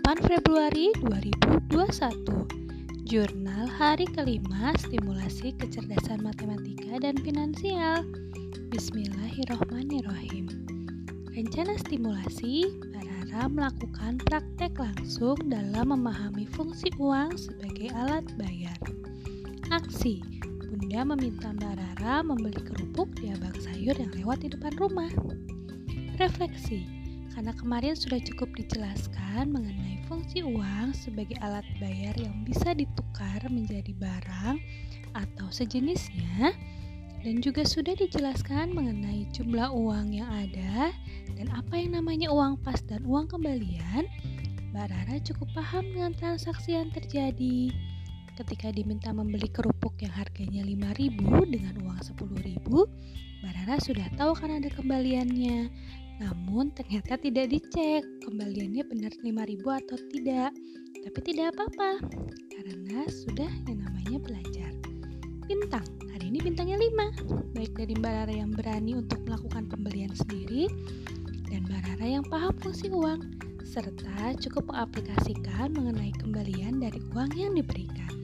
Februari 2021 Jurnal hari kelima stimulasi kecerdasan matematika dan finansial. Bismillahirrohmanirrohim. Rencana stimulasi, Barara melakukan praktek langsung dalam memahami fungsi uang sebagai alat bayar. Aksi Bunda meminta Mbak Rara membeli kerupuk di abang sayur yang lewat di depan rumah. Refleksi karena kemarin sudah cukup dijelaskan mengenai fungsi uang sebagai alat bayar yang bisa ditukar menjadi barang atau sejenisnya dan juga sudah dijelaskan mengenai jumlah uang yang ada dan apa yang namanya uang pas dan uang kembalian, Mbak Rara cukup paham dengan transaksi yang terjadi. Ketika diminta membeli kerupuk yang harganya 5000 dengan uang 10000 Mbak Rara sudah tahu kan ada kembaliannya namun ternyata tidak dicek kembaliannya benar 5000 atau tidak. Tapi tidak apa-apa karena sudah yang namanya belajar. Bintang, hari ini bintangnya 5. Baik dari Mbak Rara yang berani untuk melakukan pembelian sendiri dan Mbak Rara yang paham fungsi uang serta cukup mengaplikasikan mengenai kembalian dari uang yang diberikan.